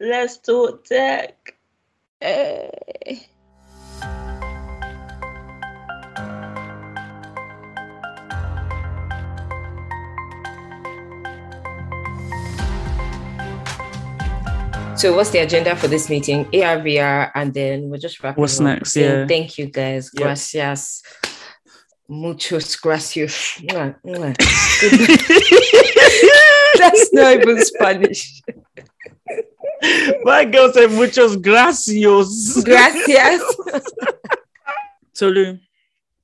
Let's talk tech. Hey. So what's the agenda for this meeting? ARVR, and then we're just wrapping What's up. next? Yeah. Thank you guys. Yeah. Gracias. Muchos gracias. Mwah, mwah. That's not even Spanish. My girl said muchos gracias. Gracias. Tolu,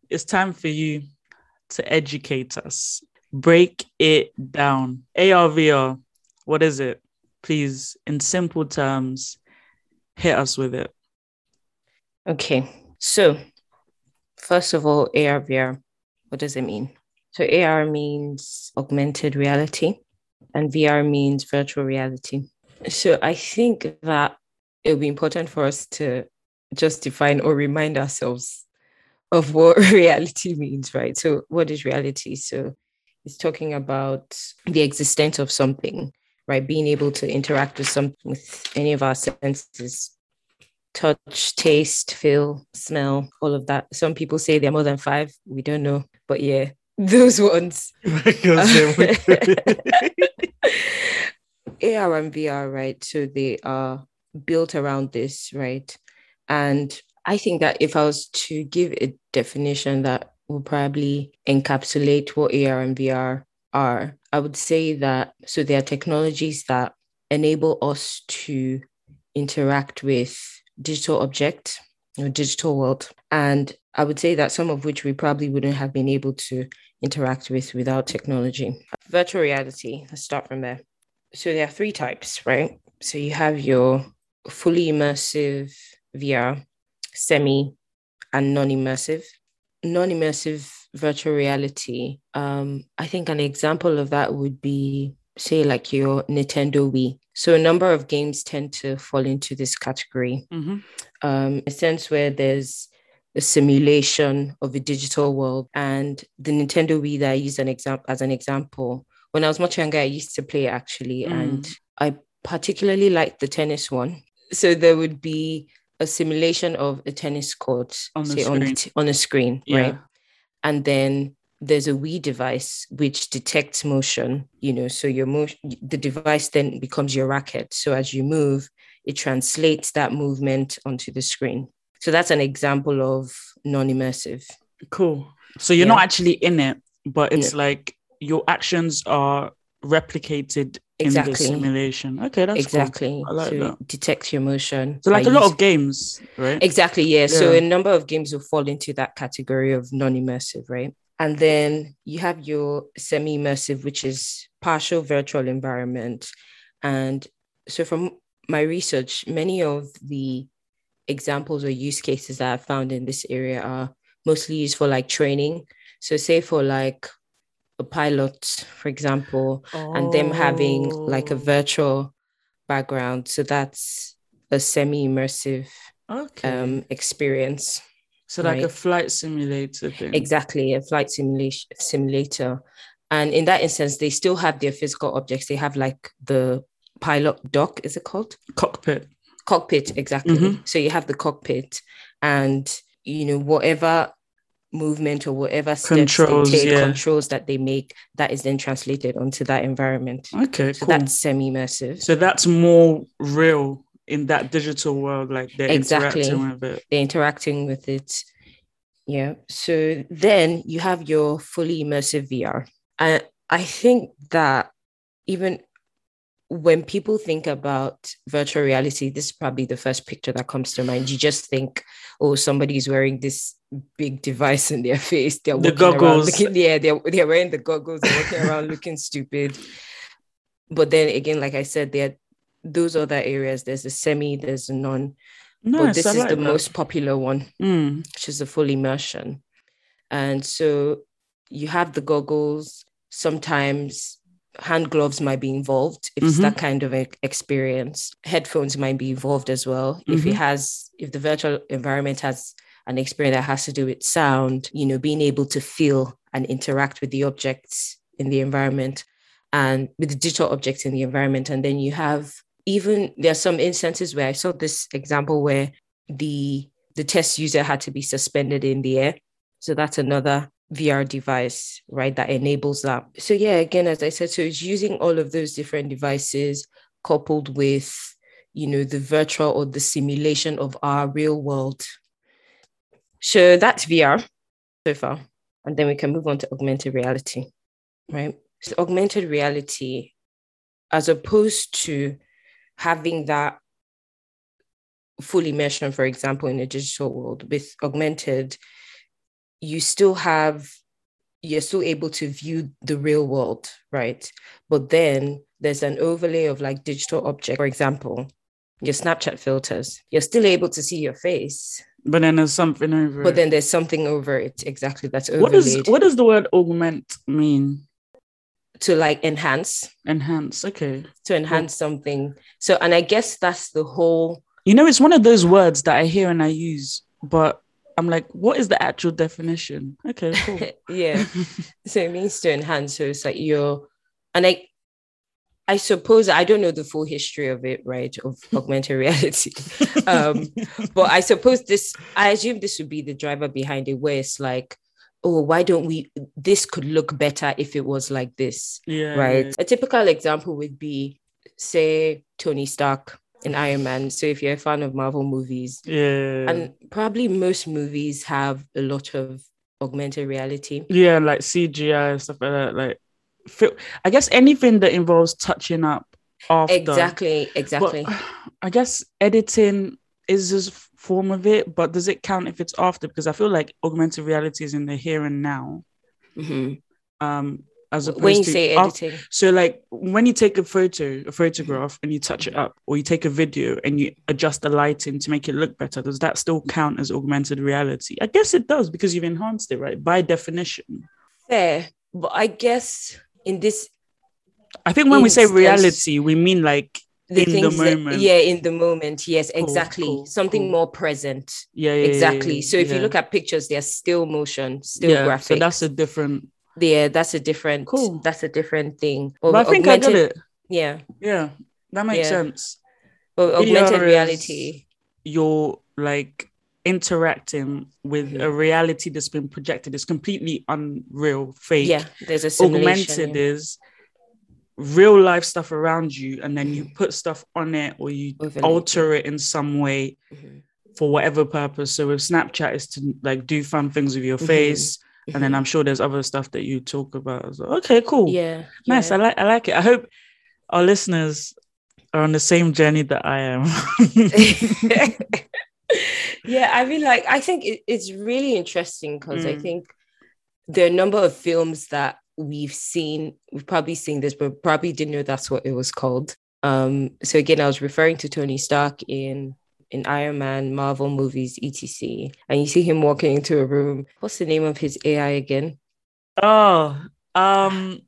it's time for you to educate us. Break it down. ARVR, what is it? Please, in simple terms, hit us with it. Okay. So, first of all, ARVR, what does it mean? So, AR means augmented reality, and VR means virtual reality. So, I think that it will be important for us to just define or remind ourselves of what reality means, right? So, what is reality? So, it's talking about the existence of something, right? Being able to interact with something with any of our senses, touch, taste, feel, smell, all of that. Some people say they're more than five. We don't know. But yeah, those ones. My girl said muchos- AR and VR, right? So they are built around this, right? And I think that if I was to give a definition that will probably encapsulate what AR and VR are, I would say that so they are technologies that enable us to interact with digital objects or digital world. And I would say that some of which we probably wouldn't have been able to interact with without technology. Virtual reality, let's start from there. So there are three types, right? So you have your fully immersive VR, semi, and non immersive. Non immersive virtual reality, um, I think an example of that would be, say, like your Nintendo Wii. So a number of games tend to fall into this category Mhm. um, a sense where there's a simulation of a digital world. And the Nintendo Wii that I used an example as an example, when I was much younger, I used to play actually, Mm. and I particularly liked the tennis one. So there would be a simulation of a tennis court On the say, on, t- on a screen, Yeah. right? And then there's a Wii device which detects motion, you know, so your motion, the device then becomes your racket. So as you move, it translates that movement onto the screen. So that's an example of non-immersive. Cool. So you're Yeah. not actually in it, but it's like your actions are replicated in the simulation. Okay, that's cool. exactly. I like so that. detects your motion. So like a lot of games, right? Exactly, yeah. So a number of games will fall into that category of non-immersive, right? And then you have your semi-immersive, which is partial virtual environment. And so from my research, many of the examples or use cases that I found in this area are mostly used for like training. So say for like a pilot, for example, and them having like a Oh, virtual background. So that's a semi-immersive okay. um, experience. so like a flight simulator thing. Exactly, a flight simulation simulator. And in that instance, they still have their physical objects. They have like the pilot dock, is it called? Cockpit. Cockpit, exactly. Mhm. So you have the cockpit and you know, whatever movement or whatever steps Controls, they take, yeah. controls that they make, that is then translated onto that environment. Okay, So cool. that's semi-immersive. so that's more real in that digital world, like they're Exactly. interacting with it. they're interacting with it. Yeah. So then you have your fully immersive VR. And I think that even when people think about virtual reality, this is probably the first picture that comes to mind. You just think, oh, somebody's wearing this big device in their face. They're The goggles. looking, yeah, they're, they're wearing the goggles, they're walking around looking stupid. But then again, like I said, there are those other areas. There's a semi, there's a non, but Nice. this I is the that. most popular one Mm, which is a full immersion. And so you have the goggles. Sometimes hand gloves might be involved if it's Mhm. that kind of experience. Headphones might be involved as well. If Mhm. it has, if the virtual environment has an experience that has to do with sound, you know, being able to feel and interact with the objects in the environment and with the digital objects in the environment. And then you have even there are some instances where I saw this example where the the test user had to be suspended in the air. So that's another VR device, right, that enables that. So yeah, again, as I said, so it's using all of those different devices coupled with, you know, the virtual or the simulation of our real world. So that's VR so far. And then we can move on to augmented reality, right? So augmented reality, as opposed to having that full immersion, for example, in a digital world with augmented, you still have you're still able to view the real world, right? But then there's an overlay of like digital object, for example, your Snapchat filters. You're still able to see your face. But then there's something over But then there's something over it. Exactly. That's overlaid. What does what does the word augment mean? To like enhance. Enhance. Okay. To enhance something. So and I guess that's the whole You know, it's one of those words that I hear and I use, but I'm like, what is the actual definition? Okay, cool. yeah. so it means to enhance. So it's like you're, and I, I suppose I don't know the full history of it, right? Of augmented reality, um, but I suppose this. I assume this would be the driver behind it, where it's like, oh, why don't we? This could look better if it was like this, yeah. right? A typical example would be, say, Tony Stark in Iron Man. So if you're a fan of Marvel movies, Yeah. and probably most movies have a lot of augmented reality. yeah, like CGI and stuff like that. Like, feel, I guess anything that involves touching up after. Exactly, But exactly. I guess editing is a form of it, but does it count if it's after? Because I feel like augmented reality is in the here and now. Mhm. Um, as opposed When you to say editing, So, like when you take a photo, a photograph, and you touch it up, or you take a video and you adjust the lighting to make it look better, does that still count as augmented reality? I guess it does because you've enhanced it, right? By definition. fair, but I guess in this I think when we say reality, we mean like the In the things that- moment. yeah, in the moment, yes, Cool, exactly. cool, Something cool. more present, yeah, yeah, yeah, exactly. yeah, so if you look at pictures, they're still motion, still yeah, graphics. so that's a different. Yeah, that's a different. Cool. That's a different thing. But I think I get it. Yeah, Yeah, that makes Yeah. sense. but augmented reality. You're like interacting with a reality that's been projected. It's completely unreal, fake. Yeah, there's a augmented yeah. is real life stuff around you and then you put stuff on it or you Overlay. alter it in some way Mhm, for whatever purpose so with snapchat is to like do fun things with your Mhm, face and then i'm sure there's other stuff that you talk about as well. okay cool yeah, nice yeah. i like i like it i hope our listeners are on the same journey that i am yeah, I mean, like, I think it, it's really interesting because I Mm. think the number of films that we've seen, we've probably seen this, but probably didn't know that's what it was called. Um, so again, I was referring to Tony Stark in in Iron Man, Marvel movies, etc. And you see him walking into a room. What's the name of his AI again? oh um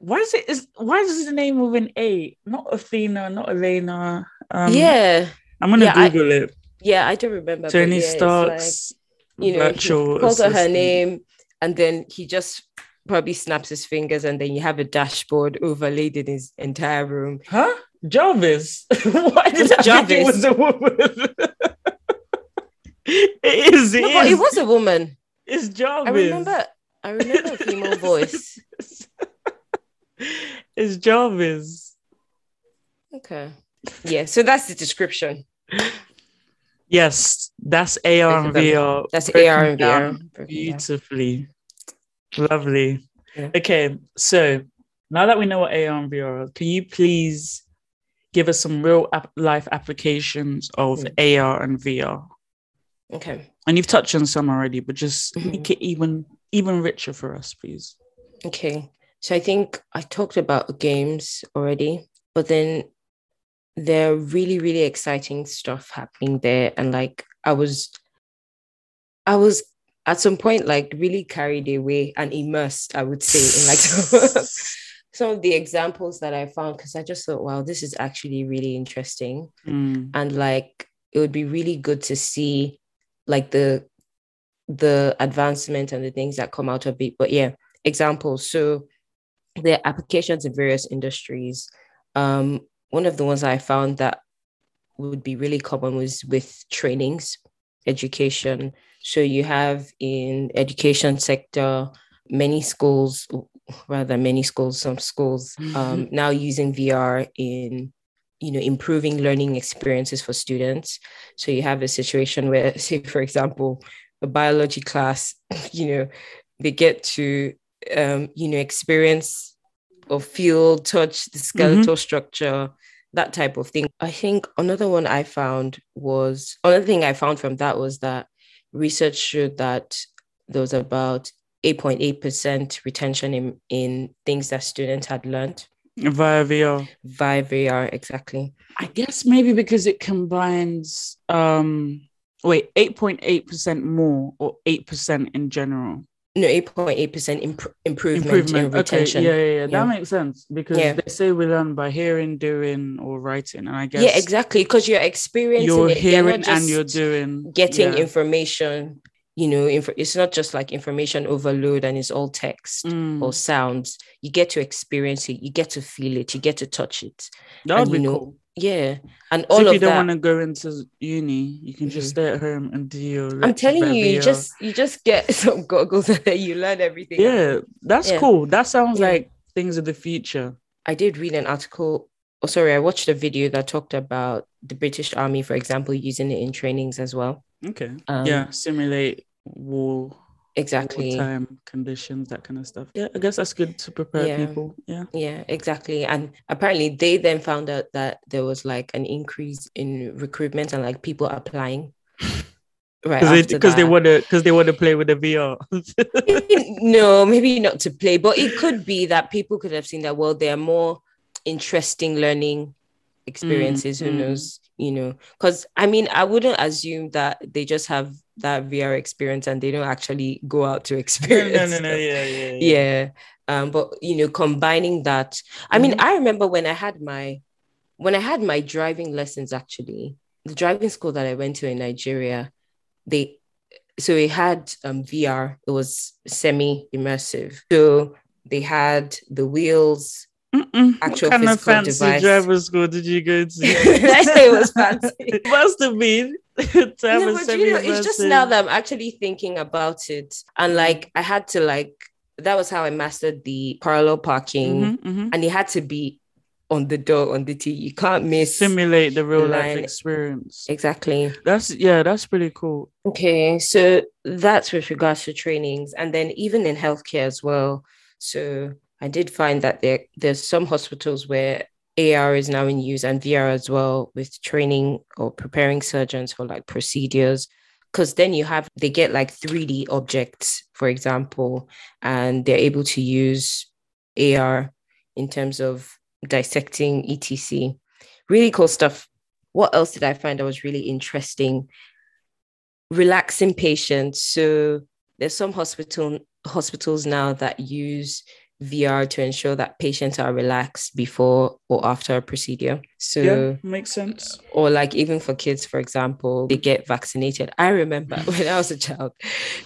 why is it is why is the name with an a not athena not elena um yeah, i'm gonna yeah, I- google it yeah, I don't remember. Tony yeah, it's like- Stark's you know, calls her her name, and then he just probably snaps his fingers, and then you have a dashboard overlaid in his entire room. Huh? Jarvis? Why did I think it Jarvis? was a woman? it is. It no, is. it was a woman. It's Jarvis. I remember. I remember a female voice. it's Jarvis. Okay. Yeah. So that's the description. Yes, that's AR and. VR. That's AR and VR. down. Beautifully. Lovely. Yeah. Okay, so now that we know what AR and VR are, can you please give us some real ap- life applications of AR and VR? Okay. And you've touched on some already, but just Mhm. make it even even richer for us, please. Okay. So I think I talked about games already, but then there are really, really exciting stuff happening there. And like I was I was at some point like really carried away and immersed, I would say, in like some of the examples that I found because I just thought, wow, this is actually really interesting. Mm, And like it would be really good to see like the the advancement and the things that come out of it. But yeah, examples. So there are applications in various industries. Um, one of the ones I found that would be really common was with trainings, education. So you have in education sector many schools, rather many schools, some schools um, mm-hmm. now using VR in you know improving learning experiences for students. So you have a situation where, say, for example, a biology class, you know, they get to um, you know experience or feel, touch the skeletal mm-hmm. structure, that type of thing. I think another one I found was another thing I found from that was that research showed that there was about 8.8% retention in, in things that students had learned. Via VR. Via VR, exactly. I guess maybe because it combines um wait, 8.8% more or 8% in general no 8.8% imp- improvement, improvement in retention. Okay. Yeah, yeah, yeah, That makes sense because yeah. they say we learn by hearing, doing, or writing. And I guess Yeah, exactly. Because you're experiencing you're it. hearing and you're doing getting yeah. information. You know, inf- it's not just like information overload and it's all text mm. or sounds. You get to experience it, you get to feel it, you get to touch it. That would and, be you know, cool. Yeah, and so all if you don't that, want to go into uni, you can just mm-hmm. stay at home and do your. I'm telling you, you just you just get some goggles and then you learn everything. Yeah, that's yeah. cool. That sounds yeah. like things of the future. I did read an article. Oh, sorry, I watched a video that talked about the British Army, for example, using it in trainings as well. Okay. Um, yeah, simulate war exactly. time conditions that kind of stuff. Yeah i guess that's good to prepare yeah. people. Yeah. Yeah exactly. And apparently they then found out that there was like an increase in recruitment and like people applying. Right because they, they want to because they want to play with the vr no maybe not to play but it could be that people could have seen that well there are more interesting learning experiences mm, who mm. knows you know. Because i mean i wouldn't assume that they just have that vr experience and they don't actually go out to experience no no no, no yeah, yeah yeah yeah um but you know combining that i mm-hmm. mean i remember when i had my when i had my driving lessons actually the driving school that i went to in nigeria they so it had um, vr it was semi immersive so they had the wheels Mm-mm. Actual what kind of fancy device. driver school did you go to? I say it was fancy. it must have been. no, but you know, it's just now that I'm actually thinking about it, and like I had to like that was how I mastered the parallel parking, mm-hmm, mm-hmm. and it had to be on the door on the T. You can't miss simulate the real life experience. Exactly. That's yeah, that's pretty cool. Okay, so that's with regards to trainings, and then even in healthcare as well. So I did find that there there's some hospitals where AR is now in use and VR as well with training or preparing surgeons for like procedures. Because then you have, they get like 3D objects, for example, and they're able to use AR in terms of dissecting ETC. Really cool stuff. What else did I find that was really interesting? Relaxing patients. So there's some hospital hospitals now that use VR to ensure that patients are relaxed before or after a procedure. So yeah, makes sense. Or like even for kids, for example, they get vaccinated. I remember when I was a child,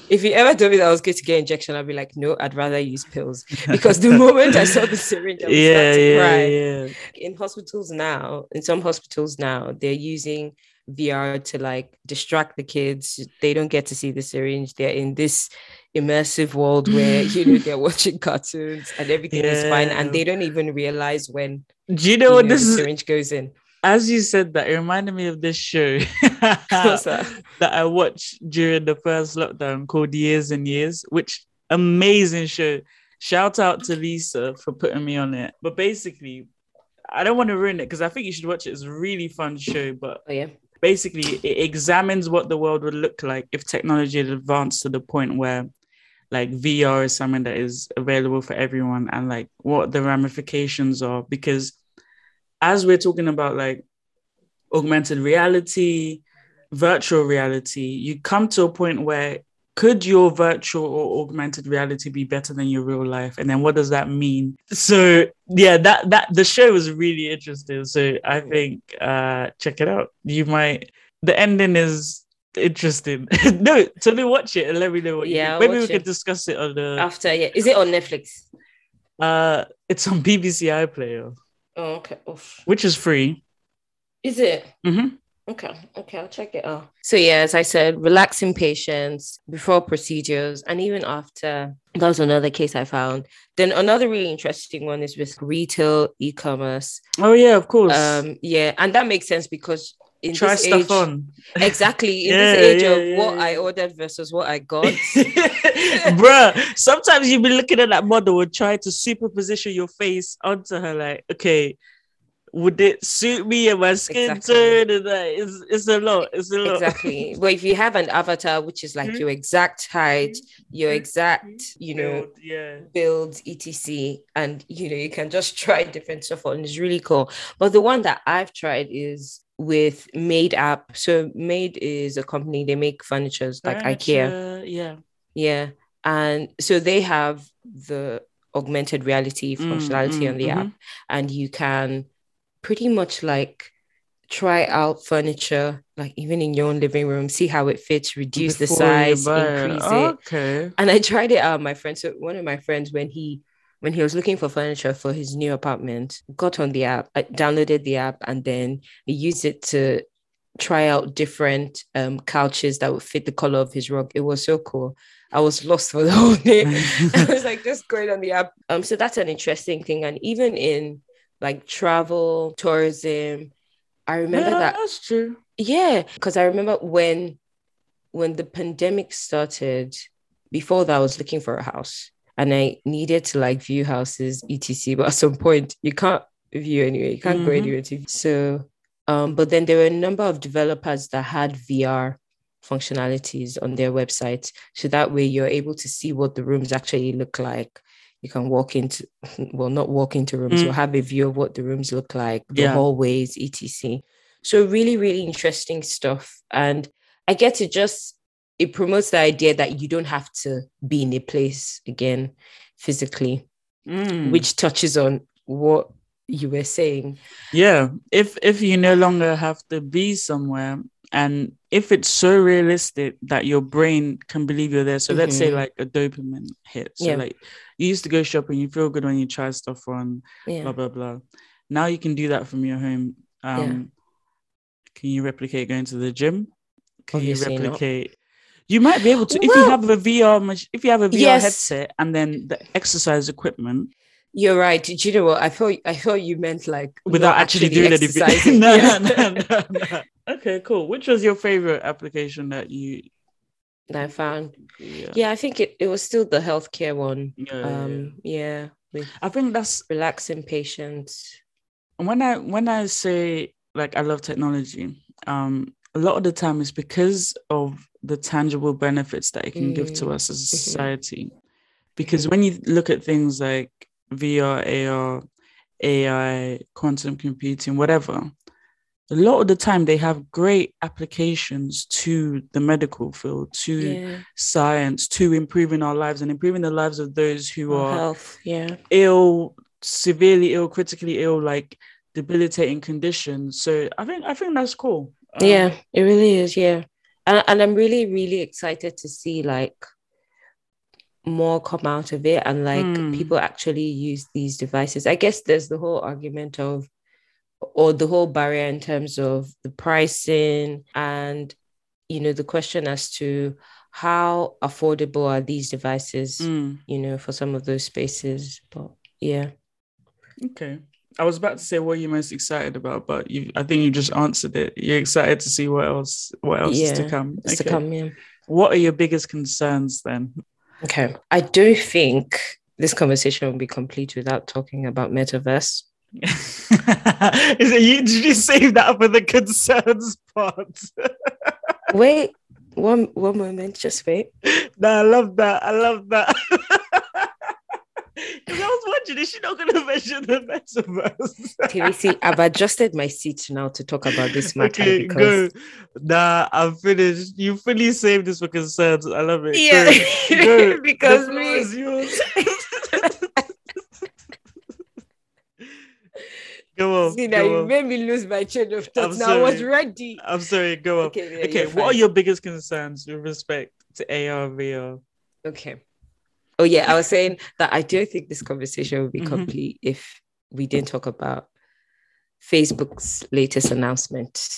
if you ever told me that I was going to get injection, I'd be like, no, I'd rather use pills. Because the moment I saw the syringe, I was yeah, yeah, cry. Yeah. In hospitals now, in some hospitals now, they're using VR to like distract the kids. They don't get to see the syringe. They're in this immersive world where you know they're watching cartoons and everything yeah. is fine, and they don't even realize when. Do you know what know, this syringe goes in? As you said that, it reminded me of this show that? that I watched during the first lockdown called Years and Years, which amazing show. Shout out to Lisa for putting me on it. But basically, I don't want to ruin it because I think you should watch it. It's a really fun show. But oh, yeah basically it examines what the world would look like if technology had advanced to the point where like VR is something that is available for everyone and like what the ramifications are. Because as we're talking about like augmented reality virtual reality you come to a point where could your virtual or augmented reality be better than your real life? And then what does that mean? So yeah that that the show was really interesting. So i think uh check it out. You might the ending is interesting no tell me watch it and let me know what yeah maybe we it. could discuss it on the after yeah is it on netflix uh it's on bbc iplayer Oh, okay. Oof. which is free. Is it? Mhm. Okay, okay, I'll check it out. So yeah, as I said, relaxing patients before procedures and even after. That was another case I found. Then another really interesting one is with retail e-commerce. Oh yeah, of course. Um, yeah, and that makes sense because in Try this stuff age, on. exactly in Yeah, this age yeah, of yeah, what. I ordered versus what I got. Bruh, sometimes you be looking at that model and try to superposition your face onto her, like, okay, would it suit me and my skin Exactly. tone? And like, it's, it's a lot. It's a lot. exactly. But if you have an avatar which is like Mhm. your exact height, your Mhm. exact, you know, Build, yeah. build etc and you know you can just try different stuff on it's really cool but the one that i've tried is with made app so made is a company they make furniture like ikea Yeah. yeah and so they have the augmented reality Mm, functionality mm, on the mhm. app and you can pretty much like try out furniture like even in your own living room see how it fits reduce the Before you size it. increase it Okay. and I tried it out. My friend, so one of my friends, when he when he was looking for furniture for his new apartment, got on the app, I downloaded the app, and then he used it to try out different um couches that would fit the color of his rug. It was so cool. I was lost for the whole day. I was like just going on the app. Um, so that's an interesting thing. And even in like travel, tourism, I remember yeah, that that's true. yeah, because I remember when when the pandemic started, before that I was looking for a house and I needed to like view houses, etc. But at some point you can't view anyway, you can't go Mhm. anywhere to view. So um, but then there were a number of developers that had VR functionalities on their websites. So that way you're able to see what the rooms actually look like. You can walk into, well, not walk into rooms, Mm. but have a view of what the rooms look like, the Yeah. hallways, etc. So really, really interesting stuff. And I get to just it promotes the idea that you don't have to be in a place again physically, Mm. which touches on what you were saying. Yeah, if if you no longer have to be somewhere, and if it's so realistic that your brain can believe you're there. So let's say Mhm. like a dopamine hit. So Yeah. like you used to go shopping, you feel good when you try stuff on, Yeah. blah blah blah. Now you can do that from your home. Um, Yeah. Can you replicate going to the gym? Can Obviously you not. You might be able to if you have a VR if you have a VR Yes. headset and then the exercise equipment You're right. Do you know what? I thought I thought you meant like without actually, doing anything. no, Yeah. no, no, no. Okay, cool. Which was your favorite application that you? that I found. Yeah, Yeah, I think it, it was still the healthcare one. yeah, yeah, yeah. Um, yeah, with I think that's relaxing patients. when I when I say like I love technology. Um, a lot of the time it's because of the tangible benefits that it can give to Mm, us as a mhm. society. Because when you look at things like VR, AR, AI, quantum computing, whatever, a lot of the time they have great applications to the medical field, to Yeah, science, to improving our lives and improving the lives of those who our are health. Yeah, ill, severely ill, critically ill, like debilitating conditions. So I think I think that's cool. Um, yeah, it really is. Yeah, and and I'm really really excited to see like more come out of it and like Mm. people actually use these devices. I guess there's the whole argument of or the whole barrier in terms of the pricing and you know the question as to how affordable are these devices mm, you know for some of those spaces but yeah okay. I was about to say what you're most excited about, but you I think you just answered it. You're excited to see what else what else is to come. it's to come yeah What are your biggest concerns then? okay i don't think this conversation will be complete without talking about metaverse is it you did you save that for the concerns part? wait one one moment just wait no, I love that. I love that. Because I was is she not going to mention the metaverse? TVC, I've adjusted my seat now to talk about this matter okay, because go. Nah, I'm finished. You fully saved this for concerns. I love it. yeah, Go. Go. because me, is yours. go on. see now you on. made me lose my train of thought. Now I was ready. I'm sorry. Go on. Okay, yeah, Okay, what are your biggest concerns with respect to AR VR? Okay. Oh yeah, I was saying that I don't think this conversation would be Mhm. complete if we didn't talk about Facebook's latest announcement.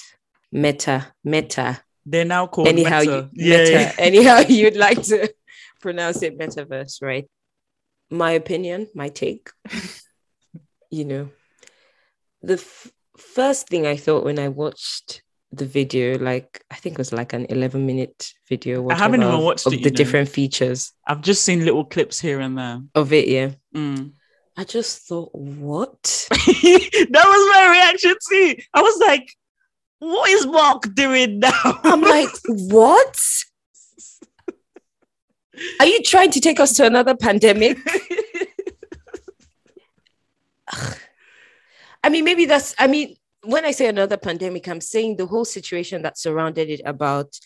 Meta, Meta. They're now called anyhow, Meta. you, yeah, Meta. yeah. Anyhow, you'd like to pronounce it metaverse, right? My opinion, my take. you know, the f- first thing I thought when I watched the video, like I think it was like an 11 minute video. I haven't even watched of it, the know. different features I've just seen little clips here and there. of it. Yeah, Mm. I just thought, what? that was my reaction too. I was like, what is Mark doing now? I'm like, what? Are you trying to take us to another pandemic? I mean, maybe that's, I mean, when I say another pandemic, I'm saying the whole situation that surrounded it about,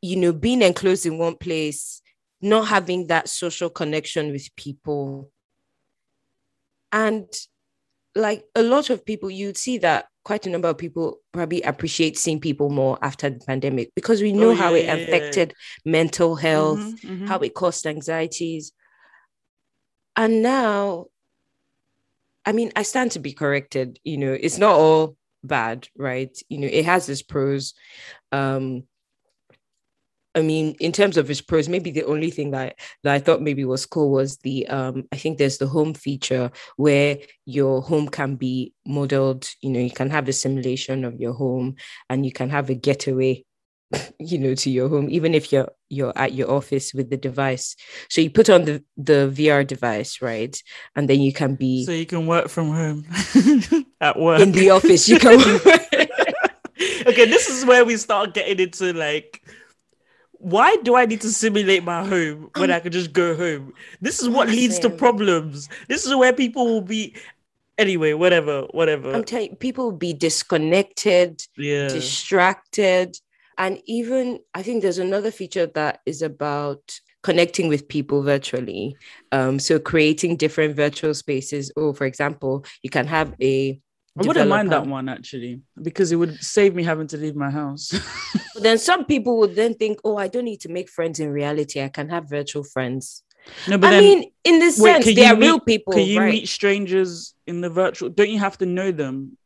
you know, being enclosed in one place, not having that social connection with people. And like a lot of people, you'd see that quite a number of people probably appreciate seeing people more after the pandemic because we know Oh, how yeah, it yeah, yeah. affected mental health Mhm, mhm. how it caused anxieties. And now, I mean, I stand to be corrected. You know, it's not all bad, right? You know, it has its pros. Um, I mean, in terms of its pros, maybe the only thing that, that I thought maybe was cool was the um, I think there's the home feature where your home can be modeled, you know, you can have a simulation of your home and you can have a getaway you know to your home even if you're you're at your office with the device so you put on the the vr device right and then you can be so you can work from home at work. in the office you can okay, this is where we start getting into like, why do I need to simulate my home when I could just go home? This is what leads to problems. This is where people will be. Anyway, whatever, whatever. i'm telling you, people will be disconnected yeah. distracted and even i think there's another feature that is about connecting with people virtually um so creating different virtual spaces or for example you can have a I wouldn't mind that one actually because it would save me having to leave my house. But then some people would then think, oh, I don't need to make friends in reality. I can have virtual friends. no, but I then mean, in this wait, sense, they are real people, can you right? meet strangers in the virtual? Don't you have to know them?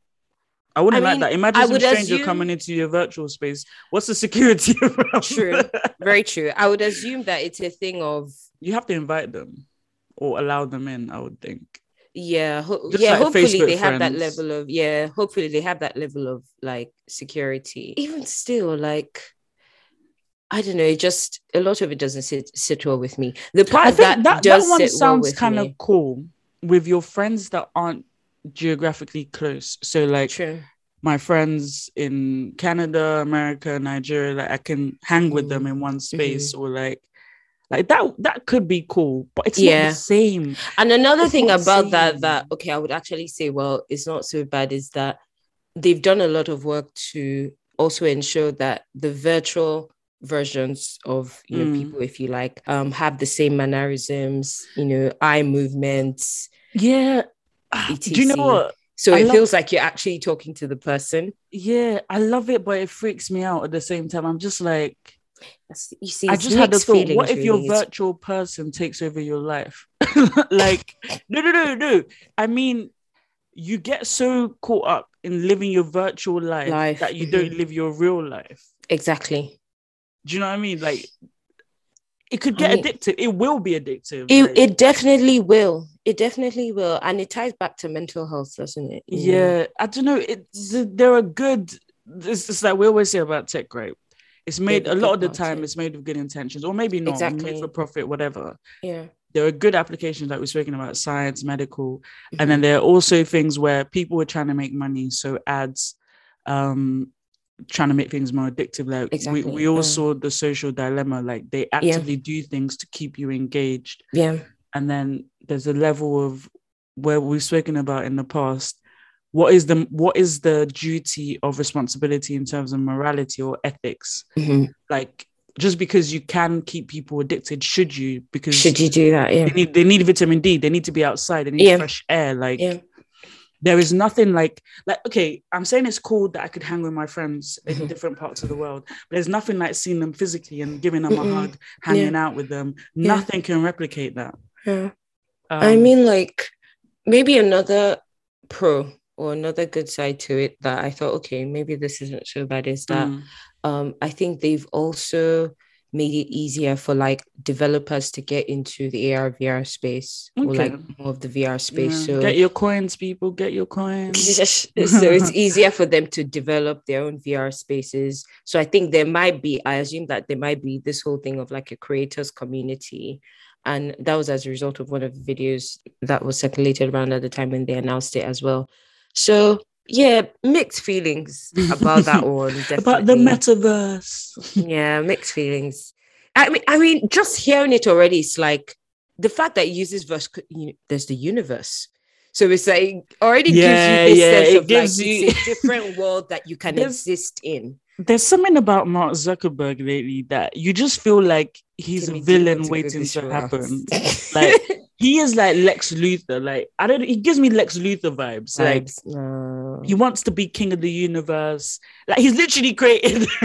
I wouldn't I like that. Imagine I some stranger assume- coming into your virtual space. What's the security around True. Very true. I would assume that it's a thing of You have to invite them or allow them in. I would think. yeah, ho- yeah. like hopefully Facebook they have that level of yeah. Hopefully they have that level of like security. Even still, like I don't know. It just a lot of it doesn't sit sit well with me. The part I think that, that, that, one well sounds with kind of cool with your friends that aren't geographically close. So like true. my friends in Canada, America, Nigeria, like I can hang with them in one space or like like that that could be cool, but it's not the same. And another It's thing about that, that okay, I would actually say, well, it's not so bad, is that they've done a lot of work to also ensure that the virtual versions of you know Mm. people, if you like, um, have the same mannerisms, you know, eye movements. Yeah. Do you know what? So I it love- feels like you're actually talking to the person. Yeah, I love it, but it freaks me out at the same time. I'm just like, That's- You see, I just had the mixed thought, what if your really. It's- virtual person takes over your life? like, no, no, no, no. I mean, you get so caught up in living your virtual life, Life, that you don't mhm. live your real life. exactly. Do you know what I mean? Like, it could I get mean- addictive. It will be addictive. It, it definitely will. It definitely will. And it ties back to mental health, doesn't it? Know? yeah, I don't know. It there are good. It's, it's like we always say about tech, right? It's made a lot of the time. yeah. It's made with good intentions, or maybe not. Exactly. Made for profit, whatever. Yeah. There are good applications like we're speaking about, science, medical, and Mm-hmm. then there are also things where people are trying to make money. So ads, um, trying to make things more addictive. Like Exactly, we, we all yeah. saw the social dilemma. Like they actively do things to keep you engaged. Yeah. And then there's a level of where we've spoken about in the past what is the what is the duty of responsibility in terms of morality or ethics Mhm. like just because you can keep people addicted should you because Should you do that? Yeah. they need they need vitamin d they need to be outside they need Yeah. fresh air like Yeah. there is nothing like like okay i'm saying it's cool that i could hang with my friends in Mhm. different parts of the world but there's nothing like seeing them physically and giving them Mm-mm. a hug hanging out with them Yeah. nothing can replicate that Yeah. I Um, mean, like maybe another pro or another good side to it that I thought, okay, maybe this isn't so bad is that Mm. um, I think they've also made it easier for like developers to get into the AR VR space or like more of the VR space. Yeah. So Get your coins, people. Get your coins. so it's easier for them to develop their own VR spaces. So I think there might be, I assume that there might be this whole thing of like a creators community. And that was as a result of one of the videos that was circulated around at the time when they announced it as well. So yeah, mixed feelings about that one. About the metaverse. Yeah, mixed feelings. I mean, I mean, just hearing it already, it's like the fact that it uses verse. You know, there's the universe, so it's like already Yeah, gives you this yeah, sense of gives like you- it's a different world that you can exist in. There's something about Mark Zuckerberg lately that you just feel like he's Timmy, a villain waiting to happen. like he is like Lex Luthor. Like I don't. He gives me Lex Luthor vibes. Like Vibes, no. he wants to be king of the universe. Like he's literally created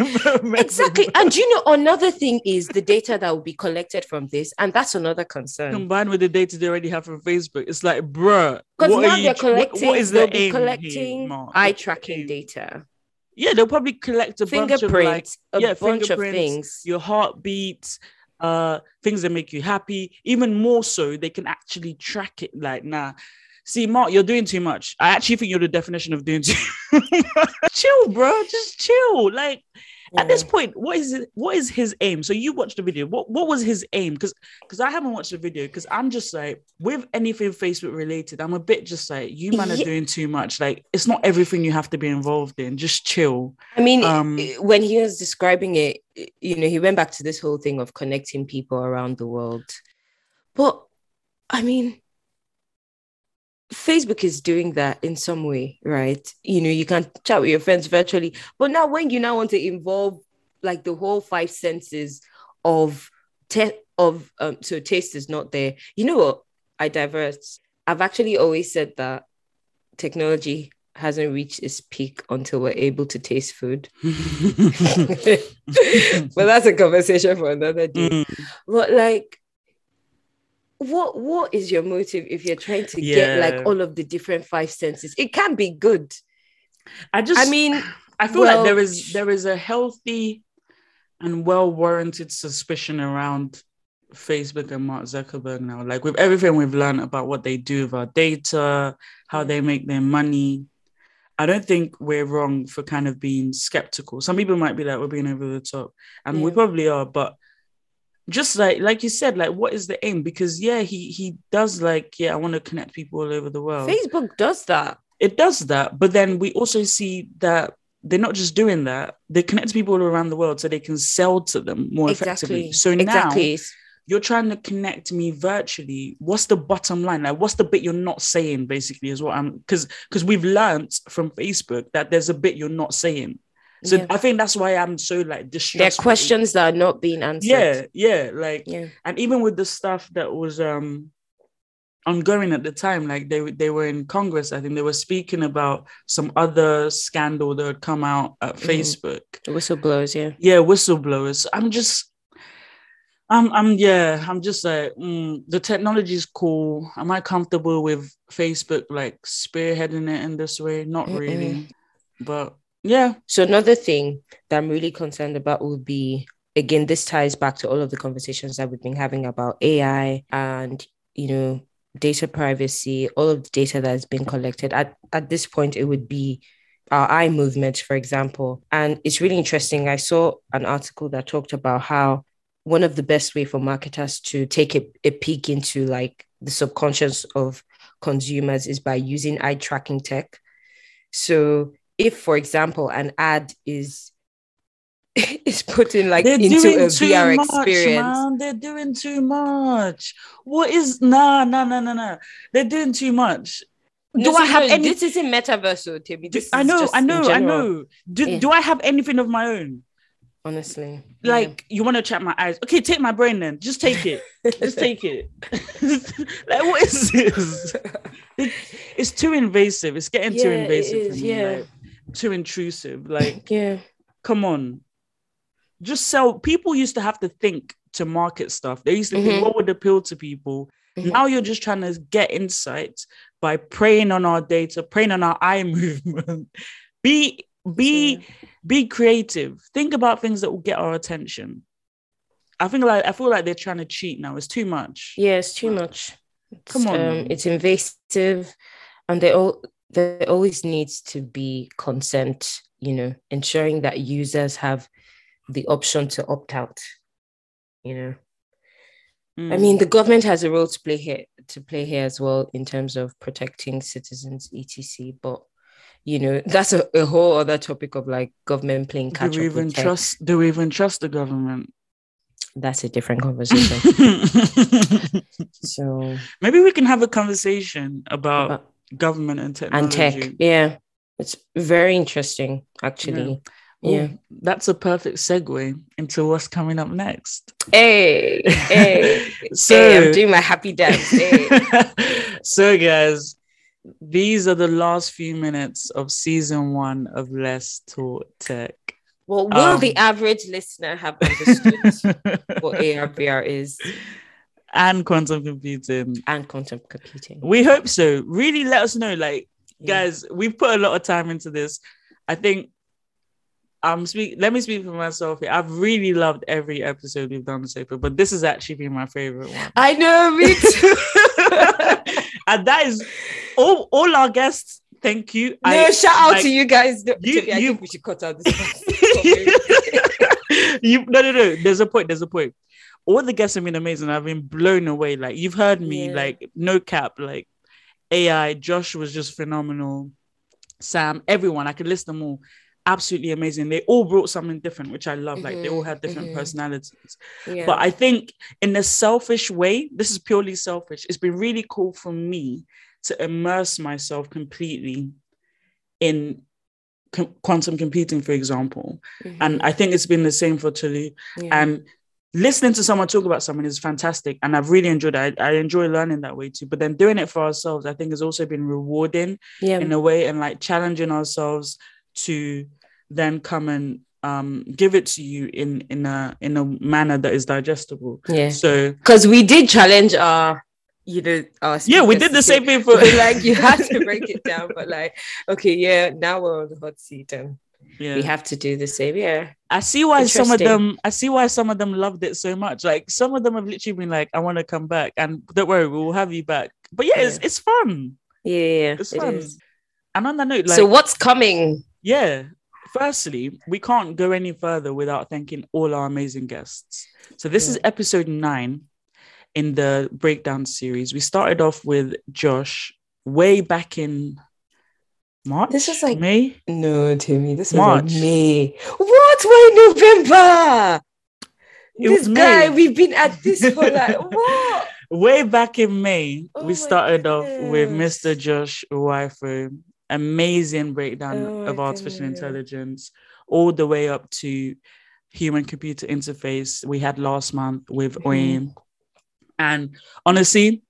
exactly. And you know, another thing is the data that will be collected from this, and that's another concern. combined with the data they already have from Facebook. It's like, bruh, Because now are you they're tr- what- collecting, what is they'll the be aim here, eye tracking data, Yeah, they'll probably collect a bunch of like yeah, bunch of things. your heartbeat, uh, things that make you happy. Even more so, they can actually track it. Like, nah. See, Mark, you're doing too much. I actually think you're the definition of doing too chill, bro. Just chill. Like at this point, what is it? What is his aim? So you watched the video. What what was his aim? Because because I haven't watched the video. Because I'm just like with anything Facebook related, I'm a bit just like you man are doing too much. Like it's not everything you have to be involved in. Just chill. I mean, Um, when he was describing it, you know, he went back to this whole thing of connecting people around the world. But I mean, Facebook is doing that in some way, right? You know, you can chat with your friends virtually. But now, when you now want to involve like the whole five senses of te- of um, so taste is not there. You know what? I diverse. I've actually always said that technology hasn't reached its peak until we're able to taste food. but that's a conversation for another day. Mm, But like, what what is your motive if you're trying to get like all of the different five senses? It can be good. I just I mean, I feel well- like there is there is a healthy and well warranted suspicion around Facebook and Mark Zuckerberg now. Like with everything we've learned about what they do with our data, how they mm. make their money. I don't think we're wrong for kind of being skeptical. Some people might be like, we're being over the top. And we probably are, but just like like you said, like what is the aim? Because yeah, he he does like, yeah, I want to connect people all over the world Facebook does that. it does that but then we also see that they're not just doing that they connect people all around the world so they can sell to them more effectively Exactly. so now exactly. you're trying to connect me virtually what's the bottom line like what's the bit you're not saying basically is what i'm because because we've learned from facebook that there's a bit you're not saying so Yeah. i think that's why i'm so like distressed. There are questions that are not being answered. yeah yeah like Yeah. and even with the stuff that was um ongoing at the time like they they were in congress i think they were speaking about some other scandal that had come out at Mhm. facebook Whistleblowers, yeah. yeah whistleblowers i'm just i'm i'm yeah i'm just like mm, the technology is cool am i comfortable with facebook like spearheading it in this way not Mm-mm. really but yeah So another thing that I'm really concerned about would be again, this ties back to all of the conversations that we've been having about AI and you know data privacy, all of the data that has been collected. At at this point, it would be our eye movements, for example. And it's really interesting. I saw an article that talked about how one of the best way for marketers to take a, a peek into like the subconscious of consumers is by using eye tracking tech. So if, for example, an ad is is put in like They're into a too VR much, experience. man. They're doing too much. What is nah, nah, nah, nah, nah. They're doing too much. Do No, I have no, any? This isn't metaverse, so Timmy. This I know, I know, I know. Do, Yeah. do I have anything of my own? Honestly, Yeah. Like you want to check my eyes? Okay, take my brain then. Just take it. Just take it. like what is this? It- it's too invasive. It's getting too Yeah, it invasive is, for me. yeah. Like, too intrusive. Like yeah, come on just sell people used to have to think to market stuff they used to think Mhm. what would appeal to people Mhm. now you're just trying to get insights by preying on our data, preying on our eye movement. be be be creative. Think about things that will get our attention. I think like I feel like they're trying to cheat now. It's too much. Yeah, it's too much. It's, Come on. um, it's invasive, and they all there always needs to be consent. You know, ensuring that users have the option to opt out. You know, I Mm. mean, the government has a role to play here to play here as well in terms of protecting citizens, etc. But you know, that's a, a whole other topic of like government playing catch do we even tech. trust? Do we even trust the government? That's a different conversation. so, Maybe we can have a conversation about but- government and technology. and tech, yeah, it's very interesting actually. Oh, Yeah. that's a perfect segue into what's coming up next. Hey, hey, So, hey, I'm doing my happy dance. Hey. so guys, these are the last few minutes of season one of Let's Talk Tech. Well, will Um, the average listener have understood what ARVR is and quantum computing. and quantum computing? We hope so. Really let us know. Like, Yeah. guys, we've put a lot of time into this. I think um speak let me speak for myself here. I've really loved every episode we've done so far, but this has actually been my favorite one. I know, me too. and that is all all our guests. Thank you. no, I- shout out like, to you guys. No, you- I you- think we should cut out this. you no no no. There's a point. There's a point. All the guests have been amazing. I've been blown away. Like you've heard me, Yeah. like no cap, like AI. Josh was just phenomenal. Sam, everyone. I could list them all. Absolutely amazing. They all brought something different, which I love. Like they all Mhm, had different mhm. personalities. yeah. But I think in a selfish way, this is purely selfish. It's been really cool for me to immerse myself completely in quantum computing, for example. And I think it's been the same for Tolu. Mm-hmm. Yeah. And listening to someone talk about something is fantastic. And I've really enjoyed it. I, I enjoy learning that way too. But then doing it for ourselves, I think has also been rewarding yeah. in a way and like challenging ourselves to then come and um, give it to you in in a in a manner that is digestible. yeah. So Because we did challenge our, you know, our yeah, we did the same thing for like you had to break it down, but like, okay, yeah, now we're on the hot seat and yeah. we have to do the same. Yeah. I see why some of them I see why some of them loved it so much. Like some of them have literally been like, I want to come back. And don't worry, we will have you back. But yeah, it's Yeah. it's fun. Yeah. yeah, It's fun. is. And on that note, like so what's coming? yeah, firstly, we can't go any further without thanking all our amazing guests. So this is episode nine in the breakdown series. We started off with Josh way back in March. This was like- May. No, Timmy, this was March. like May. What? Why November? It this was guy, May. we've been at this for like what? way back in May, Oh we started off with. Mr. Josh Uwaifo. Amazing breakdown Oh of artificial goodness. intelligence, all the way up to human computer interface we had last month with. Mm-hmm. Oyin. And honestly,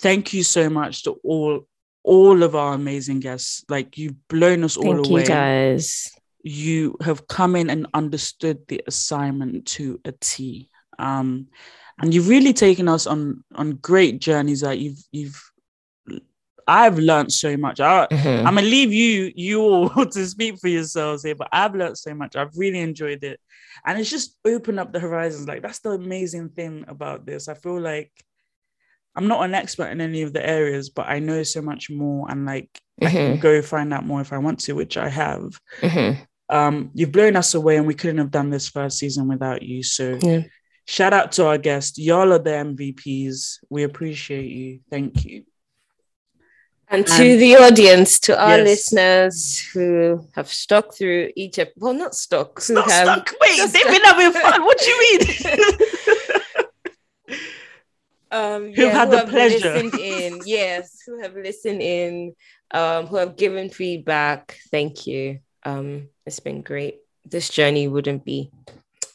thank you so much to all all of our amazing guests. Like you've blown us all Thank away you guys. you have come in and understood the assignment to a T. Um, and you've really taken us on on great journeys that you've you've I've learned so much. I, Mhm. I'm gonna leave you you all to speak for yourselves here, but I've learned so much. I've really enjoyed it, and it's just opened up the horizons. Like that's the amazing thing about this. I feel like I'm not an expert in any of the areas, but I know so much more, and like I can Mhm. go find out more if I want to, which I have Mhm. um, you've blown us away and we couldn't have done this first season without you. So Yeah. shout out to our guest. Y'all are the MVPs. We appreciate you. Thank you. And to And- the audience, to our Yes. listeners who have stuck through each ep- well, not stuck, who Not have stuck. Wait, they've been having fun. What do you mean? um, Who had the have pleasure. listened in, yes, who have listened in, um, who have given feedback. Thank you. Um, it's been great. This journey wouldn't be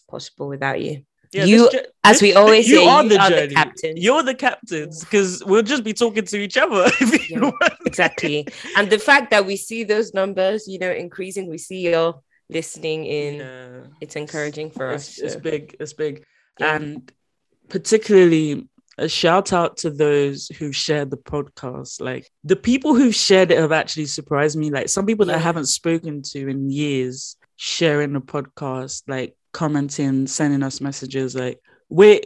possible without you. Yeah, You- jo- as we always you say, are you the are the journey. captains. You're the captains because we'll just be talking to each other. if you Yeah. Exactly. and the fact that we see those numbers, you know, increasing, we see you listening in. Yeah. It's encouraging for it's, us. it's so- big it's big Yeah. and particularly a shout out to those who shared the podcast. Like the people who shared it have actually surprised me. Like some people that I haven't spoken to in years sharing the podcast, like commenting, sending us messages. Like we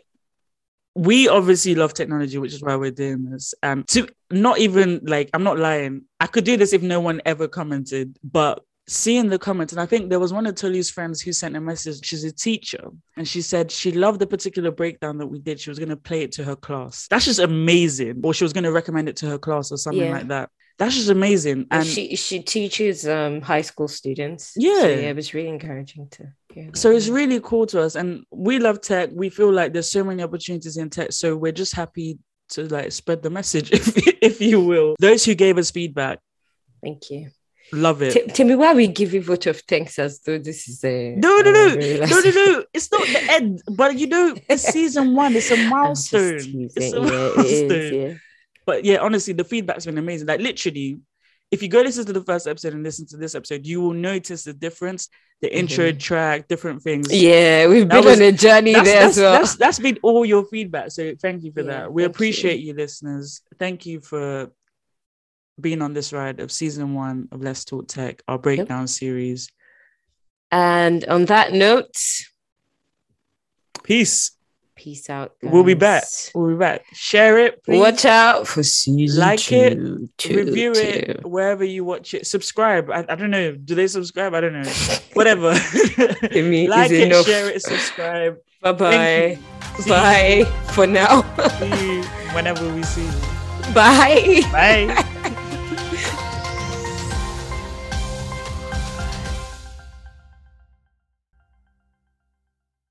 we obviously love technology, which is why we're doing this. And to not even like I'm not lying. I could do this if no one ever commented, but seeing the comments, and I think there was one of Tolu's friends who sent a message. She's a teacher, and she said she loved the particular breakdown that we did. She was going to play it to her class. That's just amazing. Or she was going to recommend it to her class or something Yeah. like that. That's just amazing. And she she teaches um high school students. Yeah. So, yeah, it was really encouraging to hear. that. so it's really cool to us, and we love tech. We feel like there's so many opportunities in tech, so we're just happy to like spread the message, if if you will. Those who gave us feedback, Thank you. Love it. T- tell me why we give you vote of thanks as though this is a No, no, no, no, no, no. It's not the end, but you know, it's season one. It's a milestone. It's a yeah, milestone. is, yeah. But yeah, honestly, the feedback's been amazing. Like literally, if you go listen to the first episode and listen to this episode, you will notice the difference. The mm-hmm. intro track, different things. Yeah, we've That been was- on a journey That's, there that's, as well. that's, that's been all your feedback. So thank you for Yeah, that. We thank you. appreciate you. listeners. Thank you for being on this ride of season one of Let's Talk Tech, our breakdown series. And on that note, Peace. peace out. We'll be back. We'll be back. Share it. Please. Watch out for season Like two, it, two, review two. it wherever you watch it. Subscribe. I, I don't know. Do they subscribe? I don't know. Whatever. Me, like it, enough. share it, subscribe. Bye bye. Bye for now. See you whenever we see you. bye. Bye.